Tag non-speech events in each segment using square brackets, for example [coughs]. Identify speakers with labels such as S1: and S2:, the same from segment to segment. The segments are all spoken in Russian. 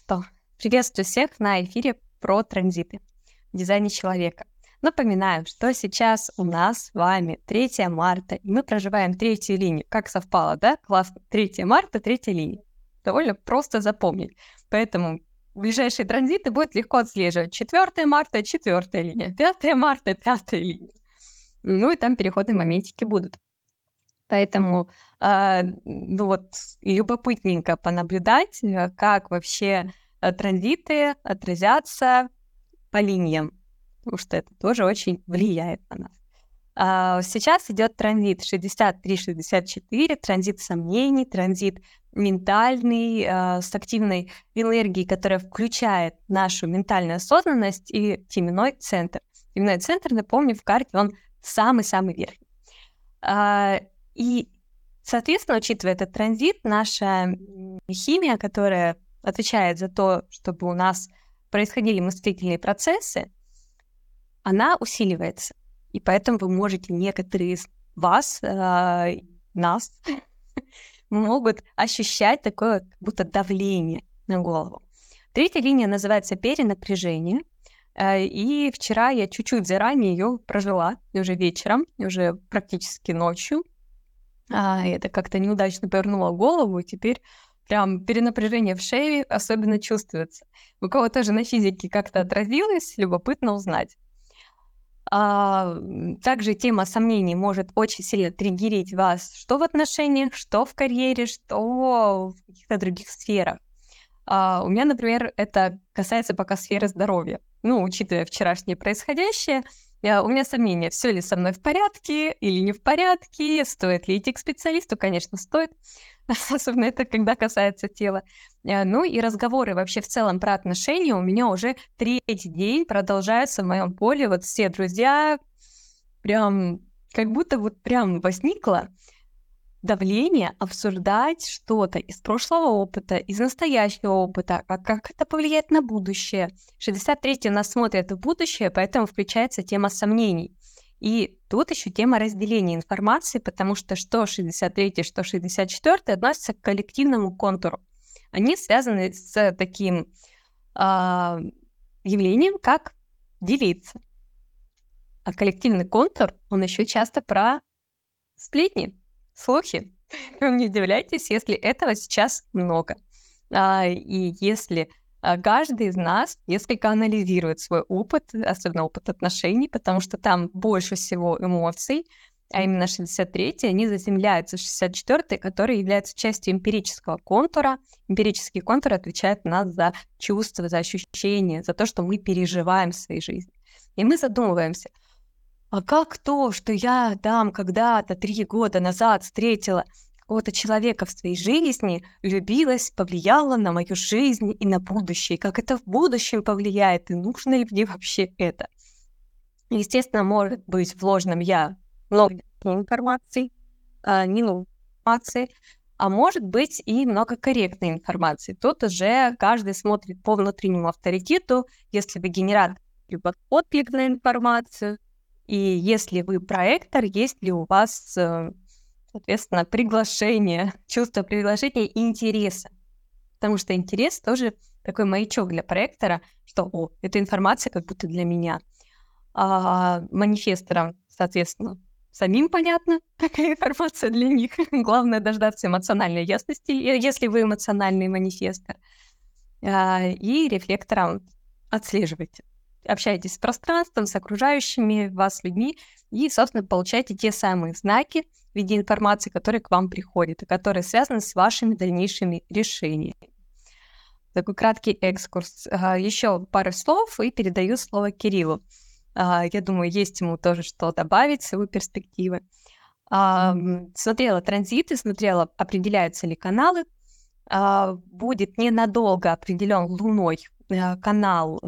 S1: что? Приветствую всех на эфире про транзиты в дизайне человека. Напоминаю, что сейчас у нас с вами 3 марта, и мы проживаем третью линию. Как совпало, да? Классно. 3 марта, третья линия. Довольно просто запомнить. Поэтому ближайшие транзиты будет легко отслеживать. 4 марта, четвертая линия. 5 марта, пятая линия. Ну и там переходные моментики будут. Поэтому э, ну вот любопытненько понаблюдать, э, как вообще э, транзиты отразятся по линиям, потому что это тоже очень влияет на нас. А, сейчас идет транзит 63-64, транзит сомнений, транзит ментальный, а, с активной энергией, которая включает нашу ментальную осознанность и теменной центр. Теменной центр, напомню, в карте он самый-самый верхний. А, и, соответственно, учитывая этот транзит, наша химия, которая отвечает за то, чтобы у нас происходили мыслительные процессы, она усиливается. И поэтому вы можете, некоторые из вас, э, нас, [laughs] могут ощущать такое как будто давление на голову. Третья линия называется перенапряжение. Э, и вчера я чуть-чуть заранее ее прожила, уже вечером, уже практически ночью. А, это как-то неудачно повернула голову, и теперь прям перенапряжение в шее особенно чувствуется. У кого тоже на физике как-то отразилось, любопытно узнать. А, также тема сомнений может очень сильно триггерить вас что в отношениях, что в карьере, что в каких-то других сферах. А, у меня, например, это касается пока сферы здоровья. Ну, учитывая вчерашнее происходящее, у меня сомнения, все ли со мной в порядке или не в порядке, стоит ли идти к специалисту, конечно, стоит, [laughs] особенно это когда касается тела. Э, ну и разговоры вообще в целом про отношения у меня уже третий день продолжаются в моем поле, вот все друзья, прям как будто вот прям возникло давление обсуждать что-то из прошлого опыта, из настоящего опыта, а как это повлияет на будущее. 63-й нас смотрит в будущее, поэтому включается тема сомнений. И тут еще тема разделения информации, потому что что 63 что 64 относятся к коллективному контуру. Они связаны с таким э, явлением, как делиться. А коллективный контур, он еще часто про сплетни, слухи. [laughs] Не удивляйтесь, если этого сейчас много. А, и если а, каждый из нас несколько анализирует свой опыт, особенно опыт отношений, потому что там больше всего эмоций, а именно 63-й, они заземляются 64-й, который является частью эмпирического контура. Эмпирический контур отвечает нас за чувства, за ощущения, за то, что мы переживаем в своей жизни. И мы задумываемся, а как то, что я там когда-то три года назад встретила какого-то человека в своей жизни, влюбилась, повлияло на мою жизнь и на будущее, как это в будущем повлияет, и нужно ли мне вообще это? Естественно, может быть в ложном я много информации, а, не информации, а может быть и много корректной информации. Тут уже каждый смотрит по внутреннему авторитету, если вы генератор, либо отклик на информацию, и если вы проектор, есть ли у вас, э, соответственно, приглашение, [laughs] чувство приглашения и интереса. Потому что интерес тоже такой маячок для проектора, что, о, эта информация как будто для меня. А манифесторам, соответственно, самим понятно, какая [laughs] информация для них. [laughs] Главное дождаться эмоциональной ясности, если вы эмоциональный манифестор. А, и рефлектором отслеживайте общаетесь с пространством, с окружающими вас людьми, и, собственно, получаете те самые знаки в виде информации, которые к вам приходят, и которые связаны с вашими дальнейшими решениями. Такой краткий экскурс. А, Еще пару слов и передаю слово Кириллу. А, я думаю, есть ему тоже что добавить, свою перспективы. А, смотрела транзиты, смотрела, определяются ли каналы. Будет ненадолго определен Луной канал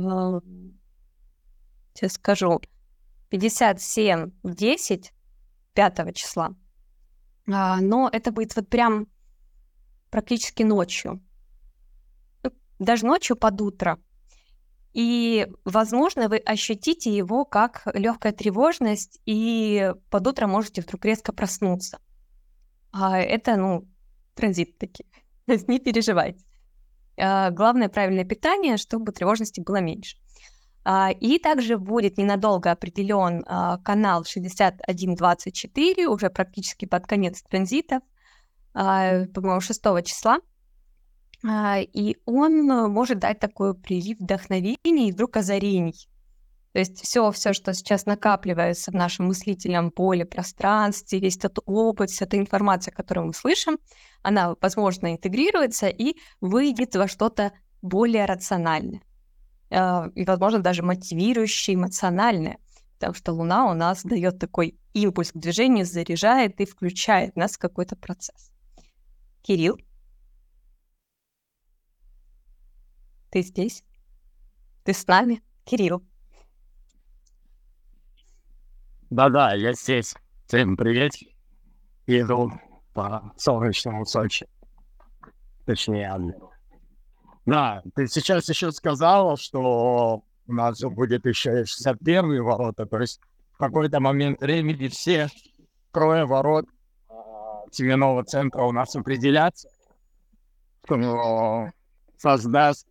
S1: сейчас скажу, 57 в 10 5 числа. А, но это будет вот прям практически ночью. Ну, даже ночью под утро. И, возможно, вы ощутите его как легкая тревожность, и под утро можете вдруг резко проснуться. А это, ну, транзит таки. [laughs] Не переживайте. э, главное правильное питание, чтобы тревожности было меньше. А, и также будет ненадолго определен а, канал 6124, уже практически под конец транзита, а, по-моему, 6 числа. И он может дать такой прилив вдохновения и вдруг озарений. То есть все, все, что сейчас накапливается в нашем мыслительном поле, пространстве, весь этот опыт, вся эта информация, которую мы слышим, она, возможно, интегрируется и выйдет во что-то более рациональное. А, и, возможно, даже мотивирующее, эмоциональное, потому что Луна у нас дает такой импульс к движению, заряжает и включает нас в какой-то процесс. Кирилл? Ты здесь? Ты с нами? Кирилл?
S2: Да-да, я здесь. Всем привет. Иду по солнечному Сочи. Точнее, Адлеру. Да, ты сейчас еще сказала, что у нас будет еще 61 ворота, то есть в какой-то момент времени все трое ворот семенного центра у нас определятся, что создаст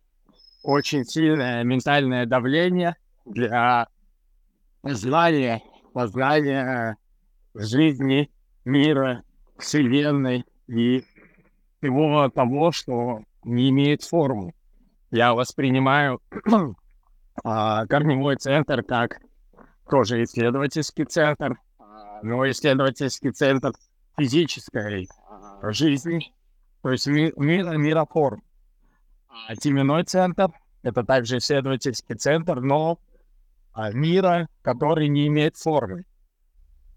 S2: очень сильное ментальное давление для знания, познания жизни, мира, вселенной и всего того, что не имеет формы. Я воспринимаю [clears throat] а, корневой центр как тоже исследовательский центр, но исследовательский центр физической жизни, то есть ми мира, мироформ. А теменной центр — это также исследовательский центр, но а, мира, который не имеет формы.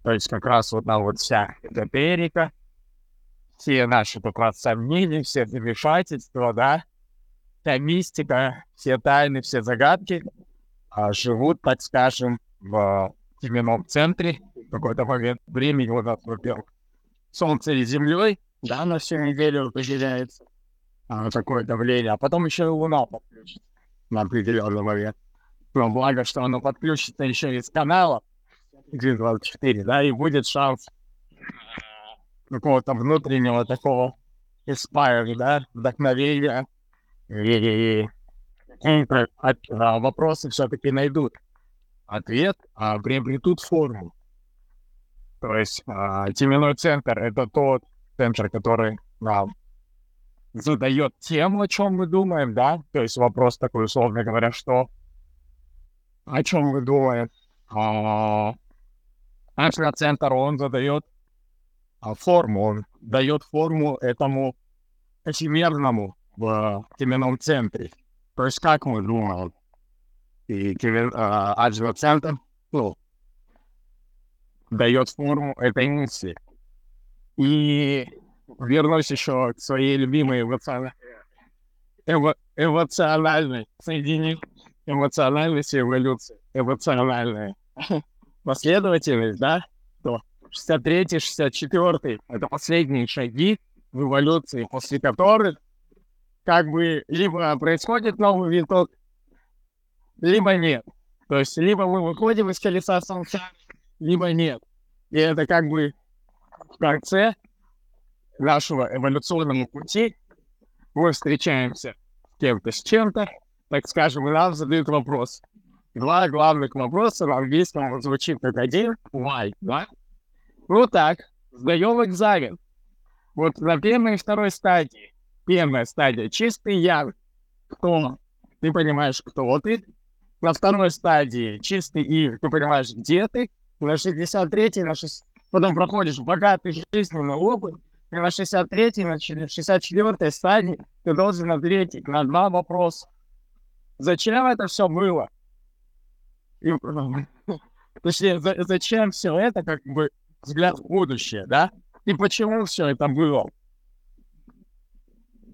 S2: То есть как раз вот на вот вся эзотерика, все наши как раз сомнения, все замешательства, да, вся мистика, все тайны, все загадки а, живут, так скажем, в теменном центре. В какой-то момент времени у нас, во-первых, Солнце и Землей, да, на всю неделю определяется а, такое давление, а потом еще и Луна подключится на определенный момент. Но благо, что оно подключится еще из канала 24, да, и будет шанс какого-то внутреннего такого inspire, да, вдохновения, и, какие-то а, вопросы все-таки найдут ответ, а приобретут форму. То есть а, теменной центр — это тот центр, который а, задает тему, о чем мы думаем, да, то есть вопрос такой, условно говоря, что о чем мы думаем. А, центр, он задает а, форму, он дает форму этому эфемерному в теменном центре. То есть как мы думаем, и темен, центр ну, дает форму этой мысли. И вернусь еще к своей любимой эмоциональной, эво, эмоциональной соединению эмоциональности эволюции, эмоциональная [laughs] последовательность, да, то 63 64 это последние шаги в эволюции, после которых как бы либо происходит новый виток, либо нет. То есть либо мы выходим из колеса солнца, либо нет. И это как бы в конце нашего эволюционного пути мы встречаемся с кем-то с чем-то, так скажем, и нам задают вопрос. Два главных вопроса на английском звучит как один why, да? Ну так, сдаем экзамен. Вот на первой и второй стадии. Первая стадия — чистый я. Кто? Ты понимаешь, кто ты. На второй стадии чистый и ты понимаешь, где ты. На 63-й, на 6... потом проходишь богатый жизненный опыт. И на 63-й, на 64-й стадии ты должен ответить на два вопроса. Зачем это все было? И, [laughs] точнее, за, зачем все это, как бы, взгляд в будущее, да? И почему все это было?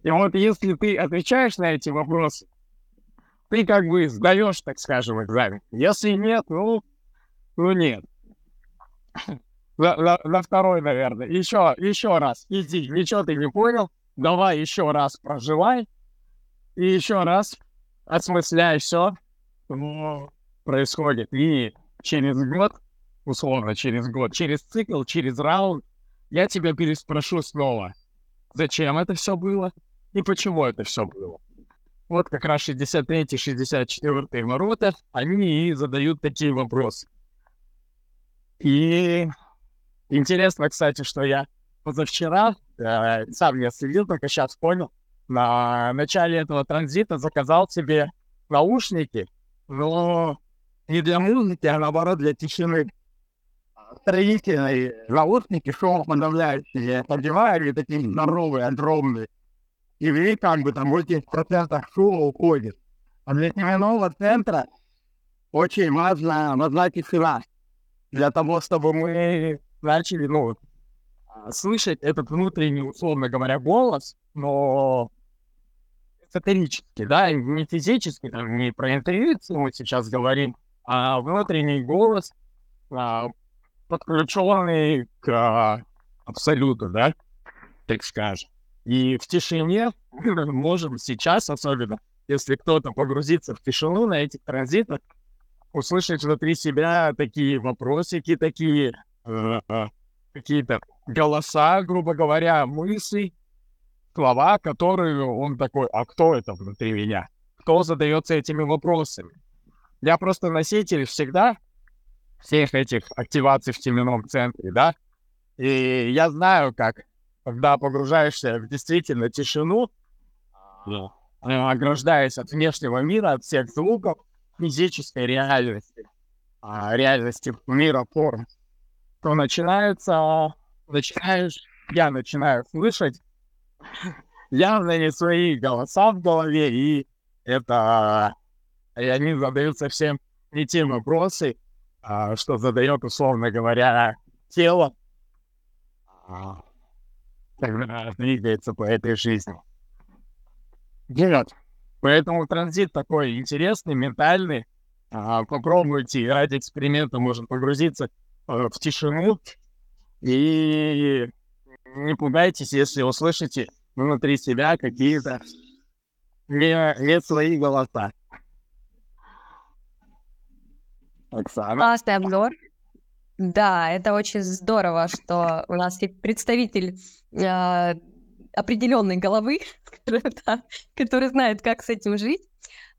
S2: И вот если ты отвечаешь на эти вопросы, ты как бы сдаешь, так скажем, экзамен. Если нет, ну, ну нет. [coughs] На, на, на второй, наверное. Еще, еще раз. Иди, ничего ты не понял. Давай еще раз проживай. И еще раз осмысляй все, что происходит. И через год, условно, через год, через цикл, через раунд, я тебя переспрошу снова, зачем это все было и почему это все было. вот как раз 63-64 ворота, они и задают такие вопросы. И интересно, кстати, что я позавчера, э, сам я следил, только сейчас понял, на начале этого транзита заказал себе наушники, но не для музыки, а наоборот для тишины. Строительные наушники, шумоподавляющие, я подеваю, и такие здоровые, огромные. И вы как бы там 80% шума уходит. А для семенного центра очень важна, важна тишина. Для того, чтобы мы начали, ну, слышать этот внутренний, условно говоря, голос, но эзотерический, да, не физический, там, не про интуицию мы сейчас говорим, а внутренний голос, а, подключенный к а, абсолюту, да, так скажем. И в тишине мы можем сейчас, особенно если кто-то погрузится в тишину на этих транзитах, услышать внутри себя такие вопросики, такие э, э, какие-то голоса, грубо говоря, мысли, слова, которые он такой, а кто это внутри меня? Кто задается этими вопросами? Я просто носитель всегда всех этих активаций в теменном центре, да? И я знаю, как, когда погружаешься в действительно тишину, yeah. ограждаясь от внешнего мира, от всех звуков, физической реальности, а, реальности мира форм, то начинается, начинаешь, я начинаю слышать явно не свои голоса в голове, и это, и они задают совсем не те вопросы, что задает, условно говоря, тело, а, когда двигается по этой жизни. Нет. Поэтому транзит такой интересный, ментальный. А, попробуйте ради эксперимента можно погрузиться Э, в тишину и не пугайтесь, если услышите внутри себя какие-то не, не свои голоса.
S1: Оксана. Классный обзор. Да, это очень здорово, что у нас есть представитель э, определенной головы, [laughs] который знает, как с этим жить.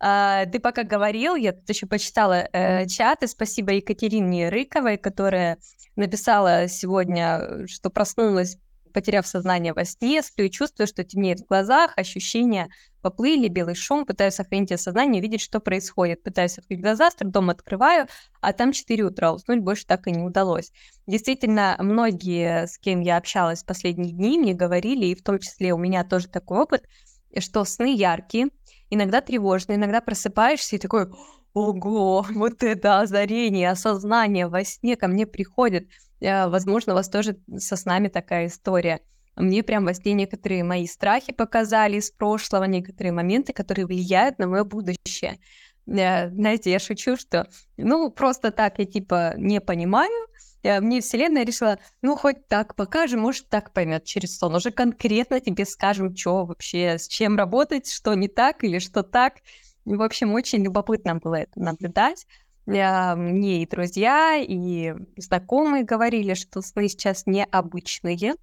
S1: А, ты пока говорил, я тут еще почитала э, чат, и спасибо Екатерине Рыковой, которая написала сегодня, что проснулась, потеряв сознание во сне, сплю и чувствую, что темнеет в глазах, ощущения поплыли, белый шум, пытаюсь сохранить сознание, видеть, что происходит. Пытаюсь открыть глаза, с трудом открываю, а там 4 утра, уснуть больше так и не удалось. Действительно, многие, с кем я общалась в последние дни, мне говорили, и в том числе у меня тоже такой опыт, что сны яркие, иногда тревожно, иногда просыпаешься и такой, ого, [laughs] вот это озарение, осознание во сне ко мне приходит. Э, возможно, у вас тоже со снами такая история. Мне прям во сне некоторые мои страхи показали из прошлого, некоторые моменты, которые влияют на мое будущее. Э, знаете, я шучу, что ну просто так я типа не понимаю, Э, мне Вселенная решила, ну, хоть так покажем, может, так поймет через сон. Уже конкретно тебе скажем, что вообще, с чем работать, что не так или что так. В общем, очень любопытно было это наблюдать. Я, мне и друзья, и знакомые говорили, что сны сейчас необычные,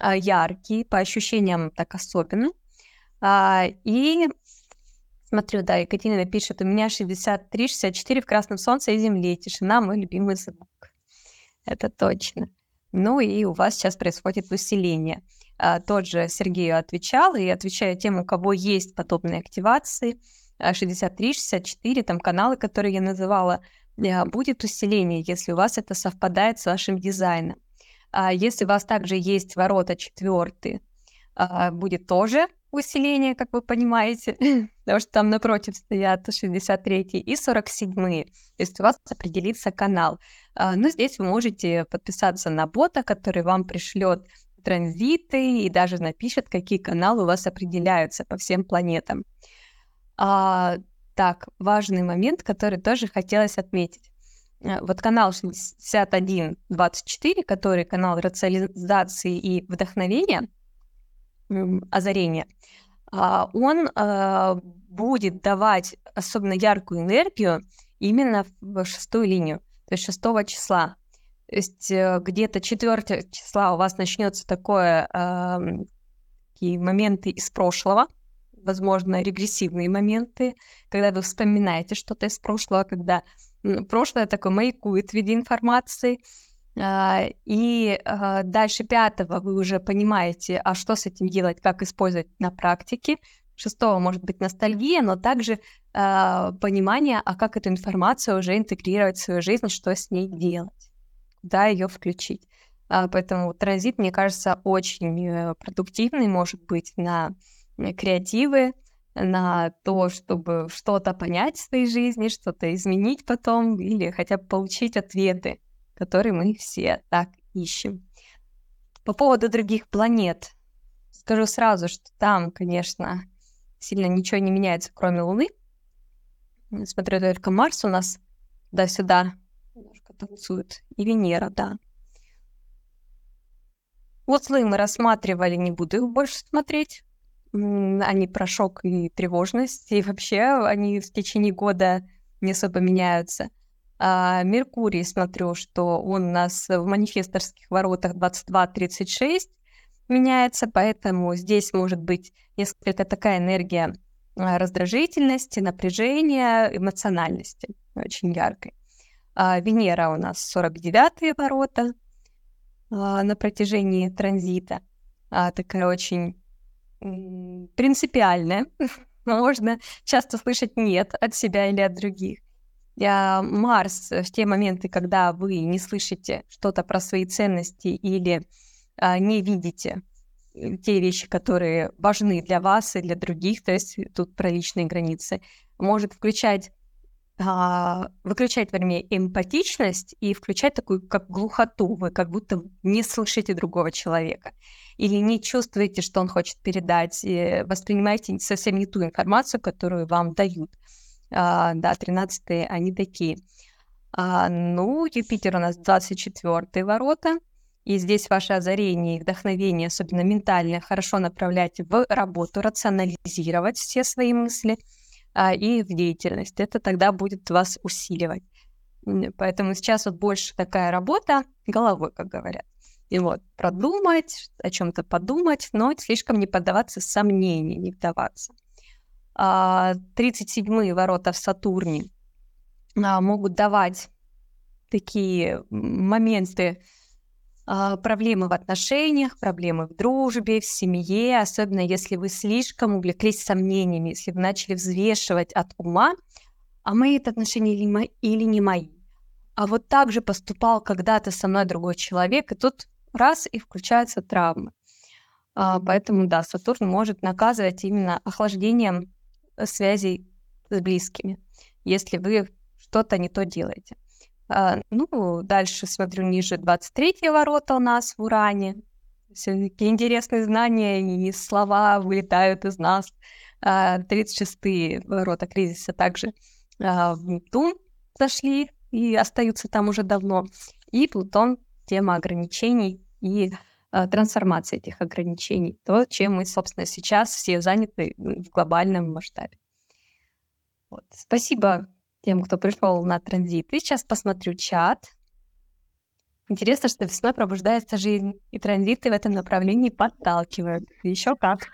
S1: а яркие, по ощущениям так особенно. А, и смотрю, да, Екатерина пишет, у меня 63-64 в красном солнце и земле, тишина, мой любимый звук это точно. Ну и у вас сейчас происходит усиление. А, тот же Сергей отвечал, и отвечаю тем, у кого есть подобные активации, 63, а, 64, там каналы, которые я называла, будет усиление, если у вас это совпадает с вашим дизайном. А если у вас также есть ворота четвертые, а, будет тоже усиление, как вы понимаете, [laughs] потому что там напротив стоят 63 и 47. То есть у вас определится канал. А, но здесь вы можете подписаться на бота, который вам пришлет транзиты и даже напишет, какие каналы у вас определяются по всем планетам. А, так, важный момент, который тоже хотелось отметить. А, вот канал 6124, который канал рационализации и вдохновения, озарения, а, он а, будет давать особенно яркую энергию именно в шестую линию, то есть шестого числа. То есть э, где-то 4 числа у вас начнется такое, такие моменты из прошлого, возможно, регрессивные моменты, когда вы вспоминаете что-то из прошлого, когда прошлое такое маякует в виде информации, а, и а, дальше пятого вы уже понимаете, а что с этим делать, как использовать на практике. Шестого может быть ностальгия, но также э, понимание, а как эту информацию уже интегрировать в свою жизнь, что с ней делать, куда ее включить. А, поэтому транзит, мне кажется, очень э, продуктивный, может быть, на креативы, на то, чтобы что-то понять в своей жизни, что-то изменить потом или хотя бы получить ответы, которые мы все так ищем. По поводу других планет. Скажу сразу, что там, конечно, сильно ничего не меняется, кроме Луны. Смотрю, только Марс у нас туда-сюда немножко танцует. И Венера, да. Узлы мы рассматривали, не буду их больше смотреть. Они про шок и тревожность, и вообще они в течение года не особо меняются. А Меркурий, смотрю, что он у нас в манифесторских воротах 22-36 меняется, поэтому здесь может быть несколько такая энергия а, раздражительности, напряжения, эмоциональности очень яркой. А Венера у нас 49-е ворота, а, на протяжении транзита. А, такая очень принципиальная. [laughs] Можно часто слышать «нет» от себя или от других. А Марс в те моменты, когда вы не слышите что-то про свои ценности или а, не видите э, те вещи, которые важны для вас и для других, то есть тут про личные границы, может включать а, выключать, вернее, эмпатичность и включать такую как глухоту. Вы как будто не слышите другого человека или не чувствуете, что он хочет передать, и воспринимаете совсем не ту информацию, которую вам дают. А, да, 13 они такие. А, ну, Юпитер у нас 24 ворота, и здесь ваше озарение и вдохновение, особенно ментальное, хорошо направлять в работу, рационализировать все свои мысли – а, и в деятельность. Это тогда будет вас усиливать. Поэтому сейчас вот больше такая работа головой, как говорят. И вот продумать, о чем-то подумать, но слишком не поддаваться сомнениям, не вдаваться. 37-е а, ворота в Сатурне а, могут давать такие моменты проблемы в отношениях, проблемы в дружбе, в семье, особенно если вы слишком увлеклись сомнениями, если вы начали взвешивать от ума, а мои это отношения или, мои, или не мои. А вот так же поступал когда-то со мной другой человек, и тут раз и включаются травмы. А, поэтому, да, Сатурн может наказывать именно охлаждением связей с близкими, если вы что-то не то делаете. А, ну, дальше смотрю ниже 23 ворота у нас в Уране. Все-таки интересные знания и слова вылетают из нас. 36 а, ворота кризиса также а, в Нептун зашли и остаются там уже давно. И Плутон — тема ограничений и трансформации этих ограничений. То, чем мы, собственно, сейчас все заняты в глобальном масштабе. Вот. Спасибо тем, кто пришел на транзит. И сейчас посмотрю чат. Интересно, что весной пробуждается жизнь, и транзиты в этом направлении подталкивают. Еще как.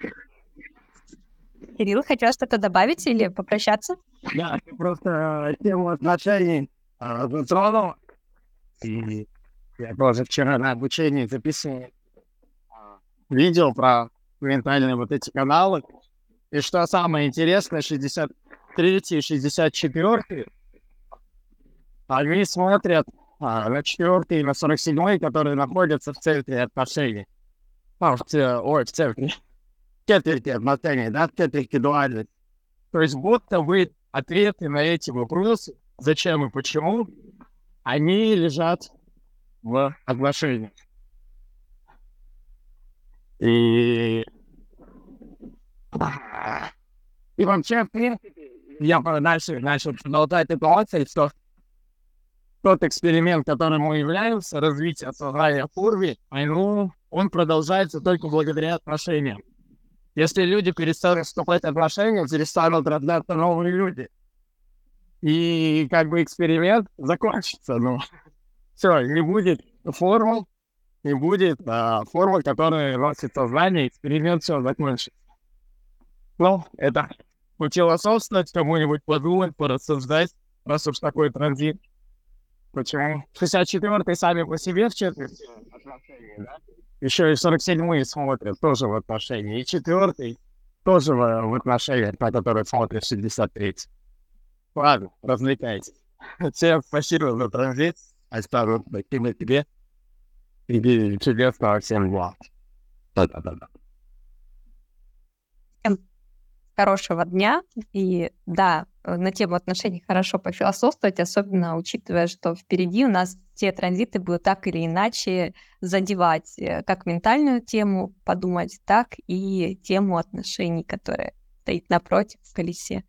S1: Кирилл, хотел что-то добавить или попрощаться?
S2: Да, просто э, тему отношений э, затронул. И я тоже вчера на обучении записывал э, видео про ментальные вот эти каналы. И что самое интересное, 60 63 64 они смотрят а, на четвертый, на 47 которые находятся в центре отношений. А, в, ой, в центре. Четверти отношений, да, в четверти дуальности. То есть будто вы ответы на эти вопросы, зачем и почему, они лежат в отношениях. И... И вообще, в принципе, я дальше начал продолжать мысль, что тот эксперимент, которым мы являемся, развитие сознания Пурви, ну, он продолжается только благодаря отношениям. Если люди перестанут вступать в отношения, перестанут рождаться новые люди. И как бы эксперимент закончится, ну, все, не будет формул, не будет а, формул, которые носит сознание, эксперимент все закончится. Ну, это пофилософствовать, кому-нибудь подумать, порассуждать, раз уж такой транзит. Почему? 64-й сами по себе в четверти отношений, да? Еще и 47-й смотрят тоже в отношении. И четвертый тоже в, в отношениях, на которые смотрят 63-й. Ладно, развлекайтесь. Всем спасибо за транзит. Оставлю таким тебе. И чудесного всем дня. Да-да-да.
S1: Хорошего дня. И да, э, на тему отношений хорошо пофилософствовать, особенно учитывая, что впереди у нас те транзиты будут так или иначе задевать э, как ментальную тему подумать, так и тему отношений, которая стоит напротив в колесе.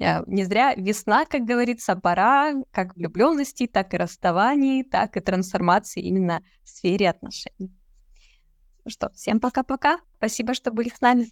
S1: Э, не зря весна, как говорится, пора как влюбленности, так и расставаний, так и трансформации именно в сфере отношений. Ну что, всем пока-пока. Спасибо, что были с нами.